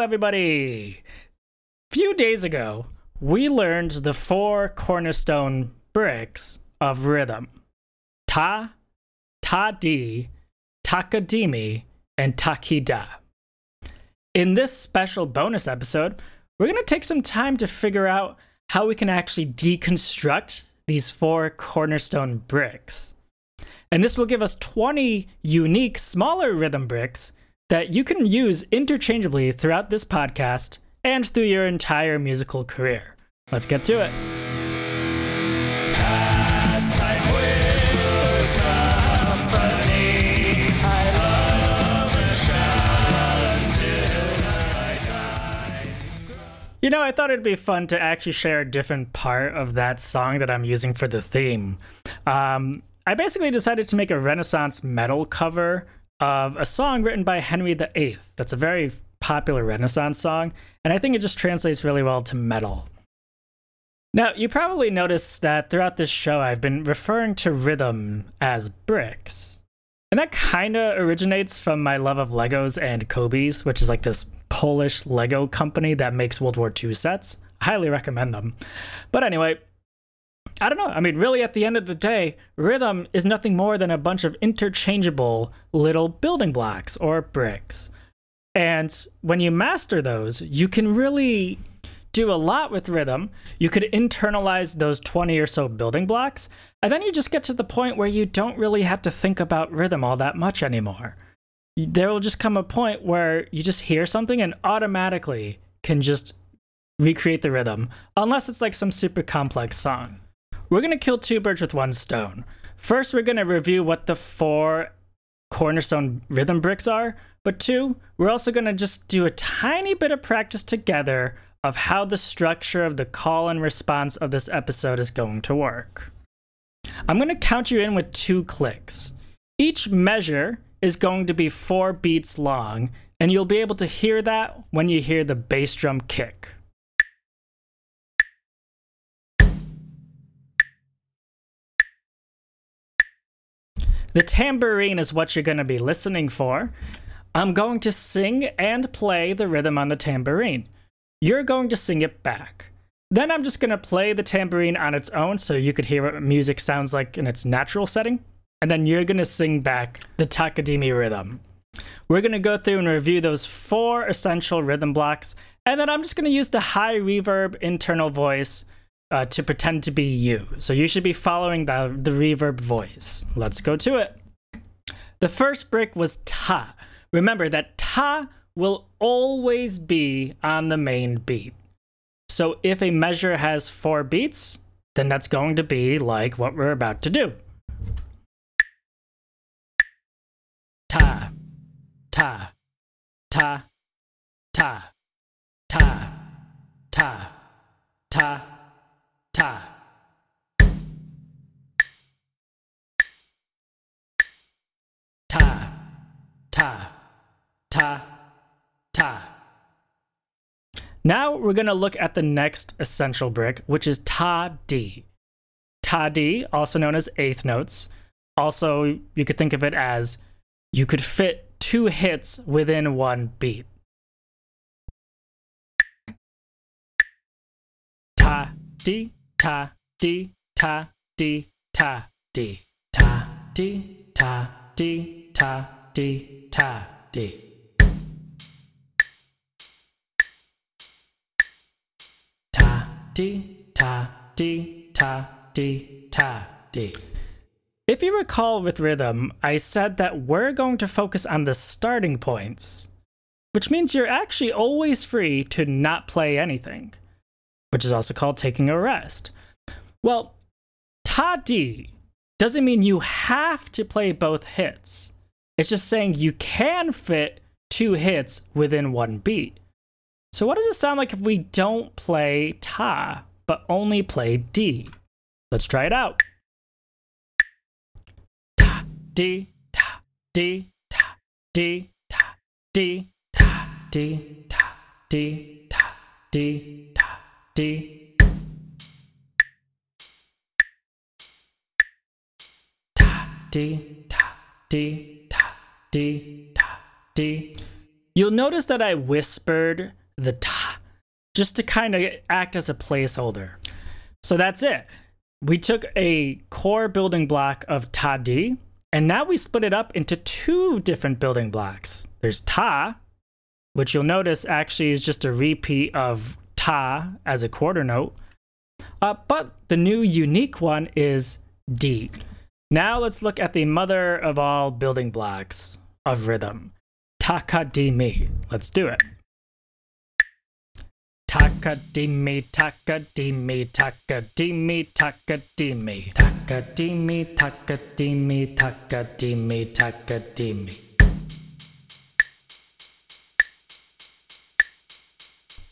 everybody. Few days ago, we learned the four cornerstone bricks of rhythm ta, ta di, takadimi, and takida. In this special bonus episode, we're going to take some time to figure out how we can actually deconstruct these four cornerstone bricks. And this will give us 20 unique smaller rhythm bricks that you can use interchangeably throughout this podcast and through your entire musical career. Let's get to it. You know, I thought it'd be fun to actually share a different part of that song that I'm using for the theme. Um, I basically decided to make a Renaissance metal cover of a song written by Henry VIII. That's a very popular Renaissance song, and I think it just translates really well to metal. Now, you probably noticed that throughout this show, I've been referring to rhythm as bricks. And that kind of originates from my love of Legos and Cobi's, which is like this Polish Lego company that makes World War II sets. Highly recommend them. But anyway, I don't know. I mean, really, at the end of the day, rhythm is nothing more than a bunch of interchangeable little building blocks or bricks. And when you master those, you can really do a lot with rhythm. You could internalize those 20 or so building blocks, and then you just get to the point where you don't really have to think about rhythm all that much anymore there will just come a point where you just hear something and automatically can just recreate the rhythm, unless it's like some super complex song. We're gonna kill two birds with one stone. First, we're gonna review what the four cornerstone rhythm bricks are, but two, we're also gonna just do a tiny bit of practice together of how the structure of the call and response of this episode is going to work. I'm gonna count you in with two clicks. Each measure is going to be four beats long, and you'll be able to hear that when you hear the bass drum kick. The tambourine is what you're going to be listening for. I'm going to sing and play the rhythm on the tambourine. You're going to sing it back. Then I'm just going to play the tambourine on its own so you could hear what music sounds like in its natural setting and then you're gonna sing back the Takadimi rhythm. We're gonna go through and review those four essential rhythm blocks, and then I'm just gonna use the high reverb internal voice uh, to pretend to be you. So you should be following the, the reverb voice. Let's go to it. The first brick was ta. Remember that ta will always be on the main beat. So if a measure has four beats, then that's going to be like what we're about to do. ta, ta, ta, ta, ta, ta, ta, ta. Now we're going to look at the next essential brick, which is ta di. Ta di, also known as eighth notes. Also, you could think of it as you could fit two hits within one beat. Ta di ta di ta di ta di ta di ta di ta di ta di. Ta di ta ta ta. If you recall with rhythm, I said that we're going to focus on the starting points, which means you're actually always free to not play anything, which is also called taking a rest. Well, ta doesn't mean you have to play both hits. It's just saying you can fit two hits within one beat. So what does it sound like if we don't play Ta, but only play D? Let's try it out. Ta, D, Ta, D, Ta, D, Ta, D, Ta, D, Ta, D, Ta, D, Ta, D. Ta, D, Ta, D, Ta, D, Ta, D. You'll notice that I whispered the ta just to kind of act as a placeholder. So that's it. We took a core building block of ta di, and now we split it up into two different building blocks. There's ta, which you'll notice actually is just a repeat of ta as a quarter note. Uh, but the new unique one is D. Now let's look at the mother of all building blocks of rhythm, takadimi. Let's do it. Takadimi, takadimi, takadimi, takadimi, takadimi, takadimi, takadimi, takadimi.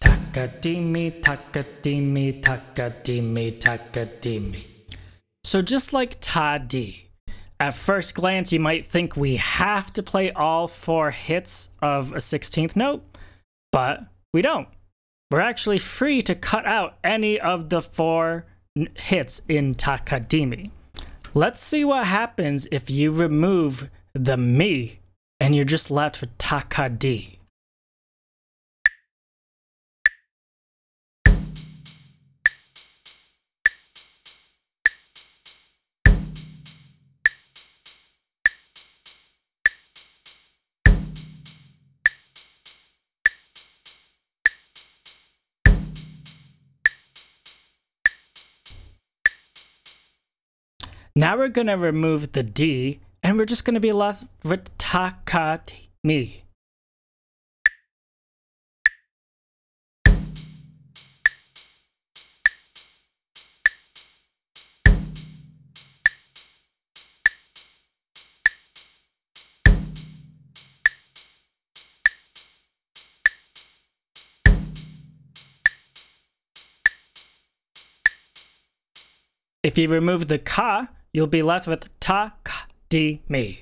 Takadimi, takadimi, takadimi, takadimi. So just like ta di, at first glance you might think we have to play all four hits of a 16th note, but we don't. We're actually free to cut out any of the four hits in takadimi. Let's see what happens if you remove the mi and you're just left with takadi. Now we're going to remove the D and we're just going to be left with takati If you remove the ka, you'll be left with ta di mi.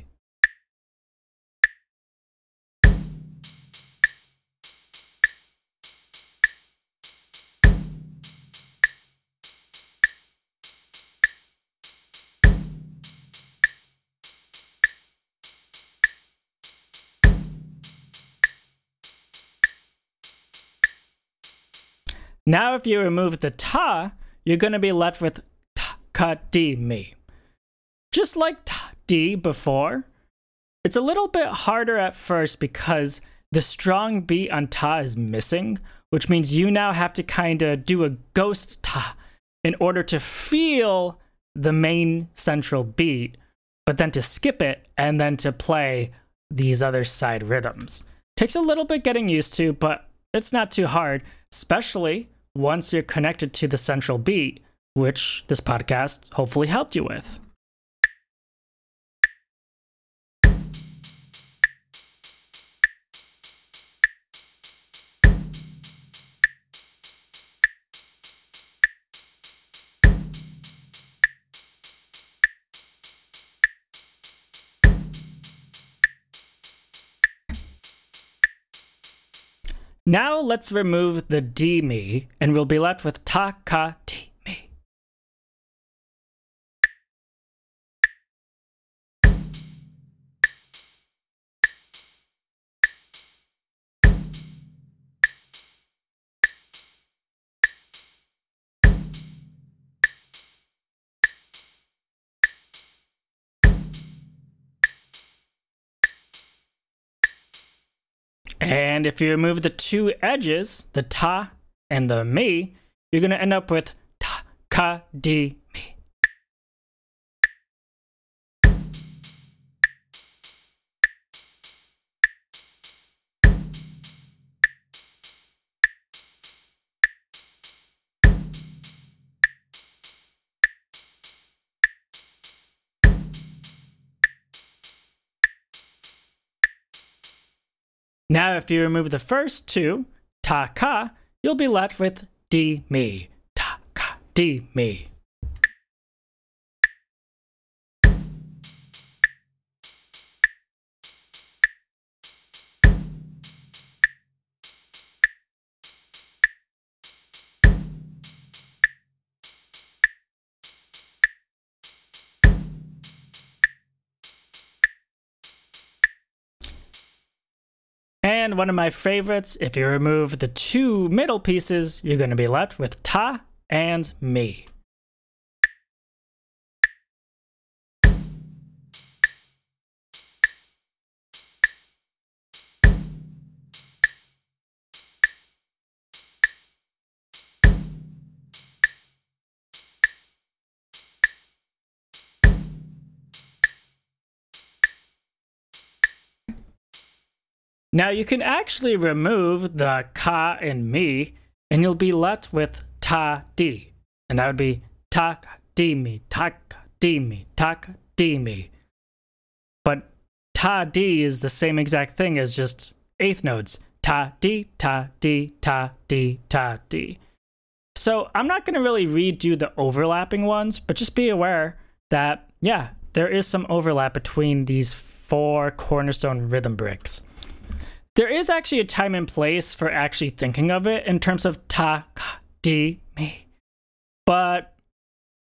Now, if you remove the ta, you're going to be left with ta ka di mi. Just like D before, it's a little bit harder at first because the strong beat on ta is missing, which means you now have to kind of do a ghost ta in order to feel the main central beat, but then to skip it and then to play these other side rhythms. Takes a little bit getting used to, but it's not too hard, especially once you're connected to the central beat, which this podcast hopefully helped you with. Now let's remove the D me and we'll be left with ta ka And if you remove the two edges, the ta and the mi, you're going to end up with ta ka di Now, if you remove the first two, ta ka, you'll be left with di mi. Ta ka di mi. And one of my favorites, if you remove the two middle pieces, you're going to be left with ta and me. Now you can actually remove the ka and me, and you'll be left with ta di, and that would be tak di mi, tak di mi, tak di mi. But ta di is the same exact thing as just eighth notes ta di, ta di, ta di, ta di. So I'm not going to really redo the overlapping ones, but just be aware that, yeah, there is some overlap between these four cornerstone rhythm bricks there is actually a time and place for actually thinking of it in terms of ta, di, mi. But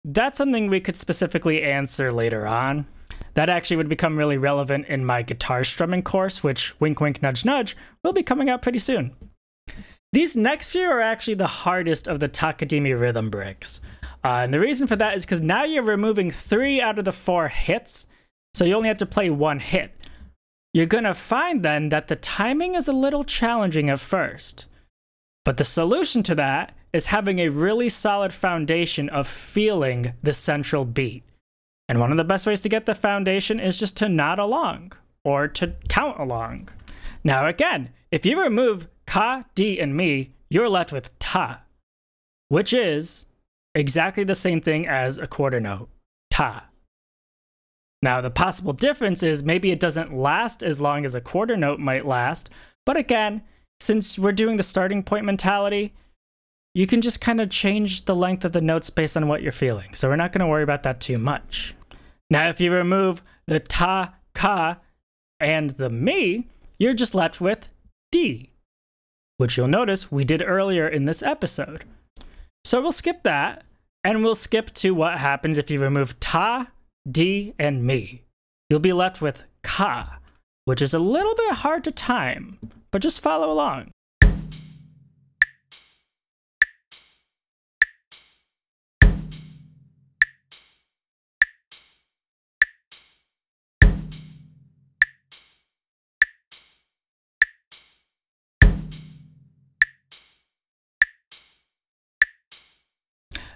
that's something we could specifically answer later on. That actually would become really relevant in my guitar strumming course, which wink, wink, nudge, nudge will be coming out pretty soon. These next few are actually the hardest of the Takadimi rhythm bricks. Uh, and the reason for that is because now you're removing three out of the four hits, so you only have to play one hit you're to find then that the timing is a little challenging at first. But the solution to that is having a really solid foundation of feeling the central beat. And one of the best ways to get the foundation is just to nod along or to count along. Now, again, if you remove ka, di, and mi, you're left with ta, which is exactly the same thing as a quarter note, ta. Now, the possible difference is maybe it doesn't last as long as a quarter note might last, but again, since we're doing the starting point mentality, you can just kind of change the length of the notes based on what you're feeling. So we're not going to worry about that too much. Now, if you remove the ta, ka, and the mi, you're just left with D, which you'll notice we did earlier in this episode. So we'll skip that, and we'll skip to what happens if you remove ta, D, and me. You'll be left with Ka, which is a little bit hard to time, but just follow along.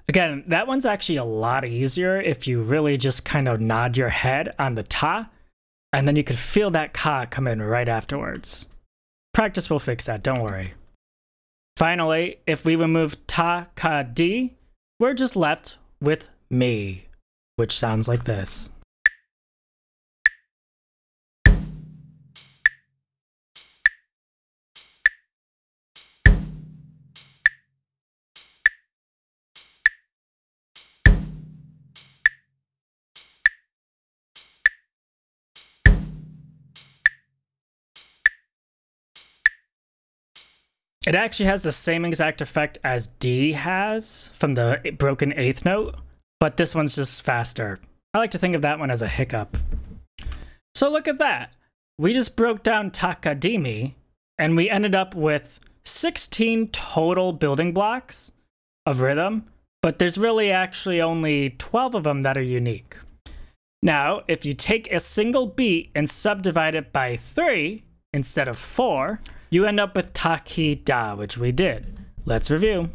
Again, that one's actually a lot easier if you really just kind of nod your head on the ta, and then you could feel that ka come in right afterwards. Practice will fix that, don't worry. Finally, if we remove ta, ka, di, we're just left with me, which sounds like this. It actually has the same exact effect as D has from the broken eighth note, but this one's just faster. I like to think of that one as a hiccup. So look at that. We just broke down Takadimi, and we ended up with 16 total building blocks of rhythm, but there's really actually only 12 of them that are unique. Now, if you take a single beat and subdivide it by 3 instead of 4, you end up with Taki Da, which we did. Let's review.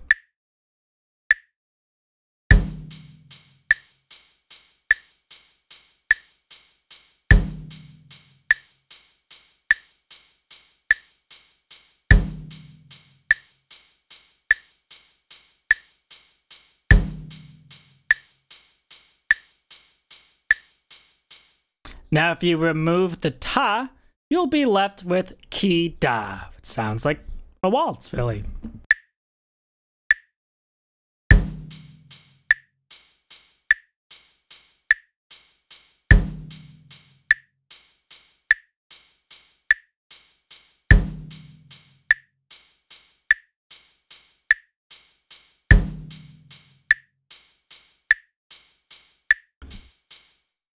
Now, if you remove the ta, you'll be left with ki da. It sounds like a waltz, really.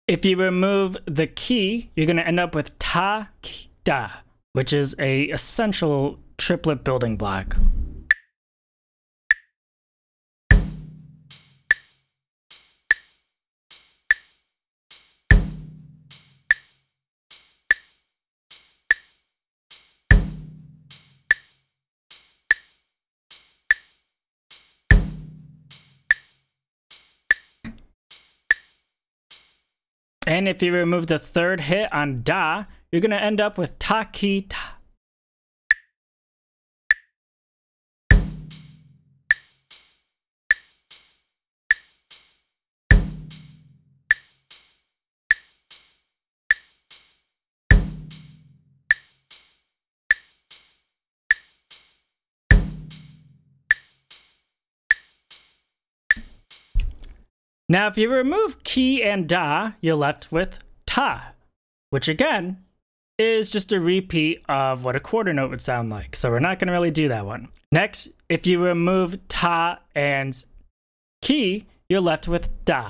If you remove the key, you're going to end up with ta, da, which is a essential triplet building block. And if you remove the third hit on da, you're going to end up with ta ki ta. Now, if you remove ki and da, you're left with ta, which again is just a repeat of what a quarter note would sound like. So we're not going to really do that one. Next, if you remove ta and ki, you're left with da.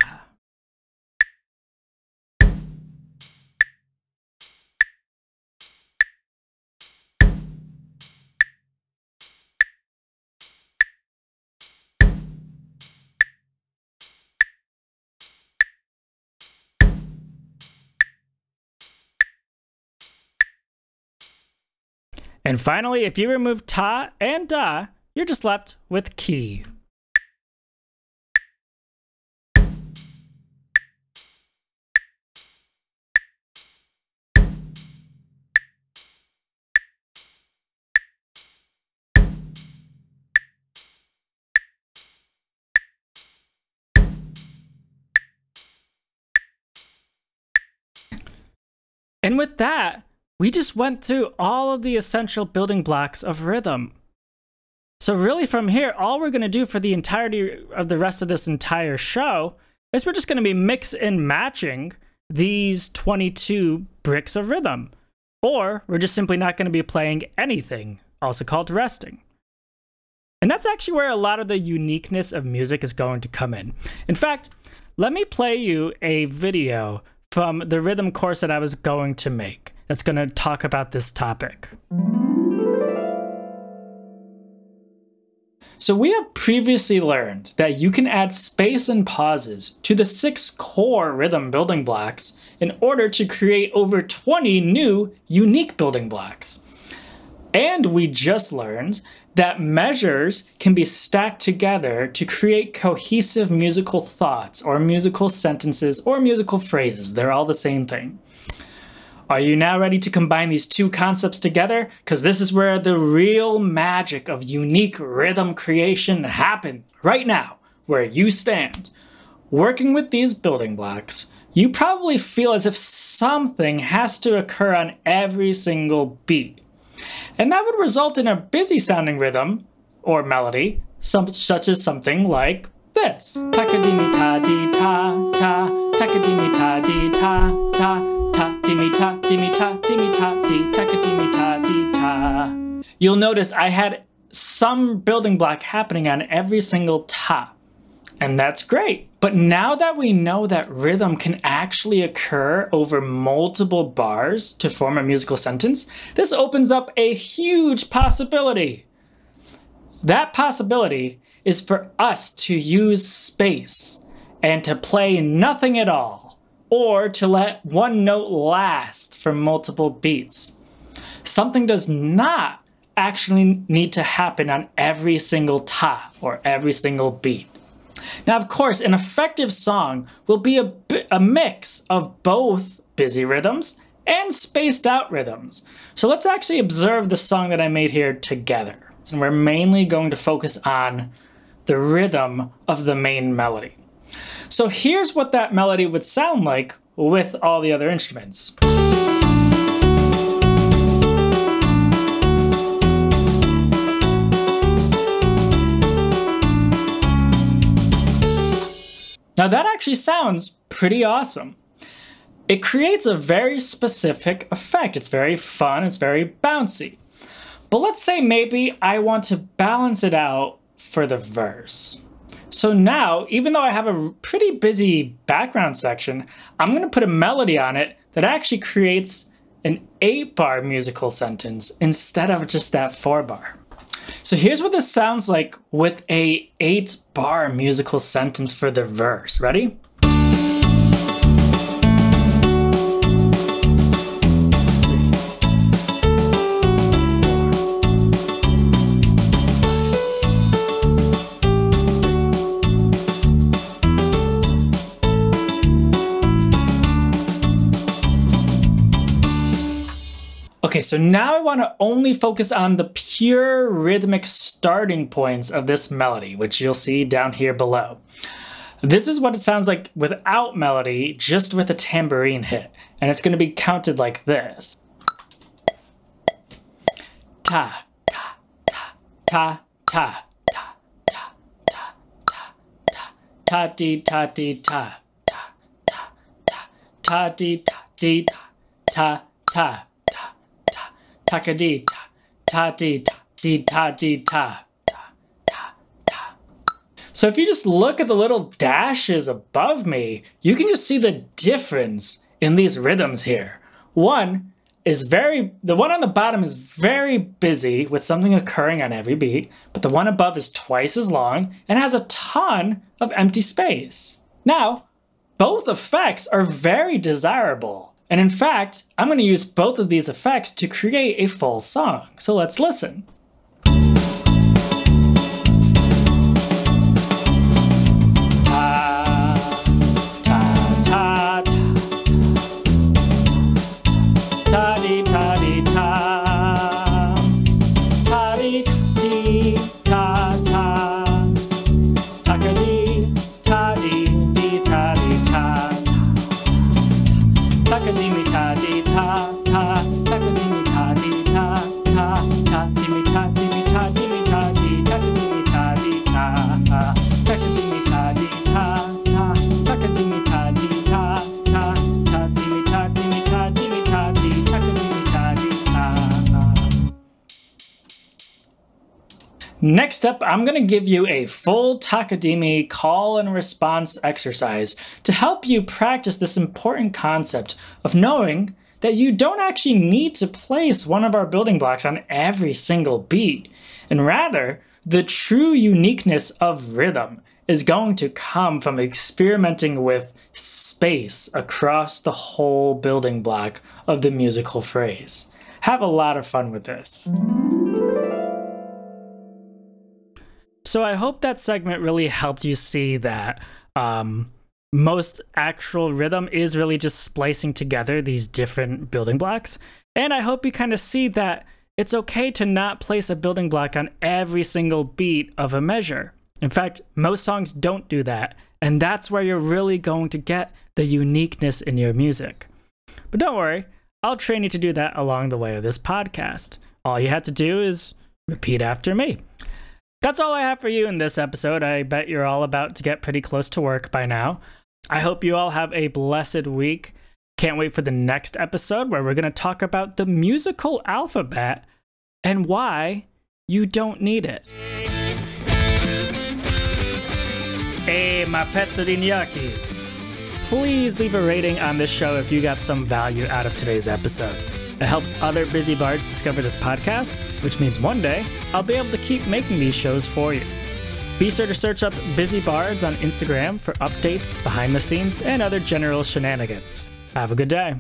And finally, if you remove ta and da, you're just left with ki. And with that, we just went through all of the essential building blocks of rhythm. So, really, from here, all we're going to do for the entirety of the rest of this entire show is we're just going to be mix and matching these 22 bricks of rhythm. Or we're just simply not going to be playing anything, also called resting. And that's actually where a lot of the uniqueness of music is going to come in. In fact, let me play you a video from the rhythm course that I was going to make that's going to talk about this topic. So, we have previously learned that you can add space and pauses to the six core rhythm building blocks in order to create over 20 new unique building blocks. And we just learned that measures can be stacked together to create cohesive musical thoughts or musical sentences or musical phrases. They're all the same thing. Are you now ready to combine these two concepts together? Because this is where the real magic of unique rhythm creation happens right now, where you stand. Working with these building blocks, you probably feel as if something has to occur on every single beat. And that would result in a busy sounding rhythm or melody, some, such as something like this. Takadimi ta di ta ta, takadimi ta di ta ta, You'll notice I had some building block happening on every single ta. And that's great. But now that we know that rhythm can actually occur over multiple bars to form a musical sentence, this opens up a huge possibility. That possibility is for us to use space and to play nothing at all or to let one note last for multiple beats. Something does not actually need to happen on every single ta or every single beat. Now, of course, an effective song will be a, a mix of both busy rhythms and spaced out rhythms. So let's actually observe the song that I made here together. And we're mainly going to focus on the rhythm of the main melody. So here's what that melody would sound like with all the other instruments. Now that actually sounds pretty awesome. It creates a very specific effect. It's very fun, it's very bouncy. But let's say maybe I want to balance it out for the verse. So now, even though I have a pretty busy background section, I'm going to put a melody on it that actually creates an eight bar musical sentence instead of just that four bar. So here's what this sounds like with a eight bar musical sentence for the verse. Ready? Okay, so now I want to only focus on the pure rhythmic starting points of this melody, which you'll see down here below. This is what it sounds like without melody, just with a tambourine hit. And it's going to be counted like this. Ta, ta, ta, ta, ta, ta, ta, ta, ta, ta, ta, dee, ta, dee, ta, ta, ta, ta, ta, dee, ta, dee, ta, ta, takadi ta di di ta di ta. So if you just look at the little dashes above me, you can just see the difference in these rhythms here. One is very, the one on the bottom is very busy with something occurring on every beat, but the one above is twice as long and has a ton of empty space. Now, both effects are very desirable. And in fact, I'm going to use both of these effects to create a full song. So let's listen. Next up, I'm going to give you a full Takadimi call and response exercise to help you practice this important concept of knowing that you don't actually need to place one of our building blocks on every single beat, and rather, the true uniqueness of rhythm is going to come from experimenting with space across the whole building block of the musical phrase. Have a lot of fun with this. So I hope that segment really helped you see that um, most actual rhythm is really just splicing together these different building blocks. And I hope you kind of see that it's okay to not place a building block on every single beat of a measure. In fact, most songs don't do that. And that's where you're really going to get the uniqueness in your music. But don't worry, I'll train you to do that along the way of this podcast. All you have to do is repeat after me. That's all I have for you in this episode. I bet you're all about to get pretty close to work by now. I hope you all have a blessed week. Can't wait for the next episode where we're going to talk about the musical alphabet and why you don't need it. Hey, my petzerinyakis. Please leave a rating on this show if you got some value out of today's episode. It helps other busy-bards discover this podcast, which means one day I'll be able to keep making these shows for you. Be sure to search up Busy Bards on Instagram for updates, behind the scenes, and other general shenanigans. Have a good day.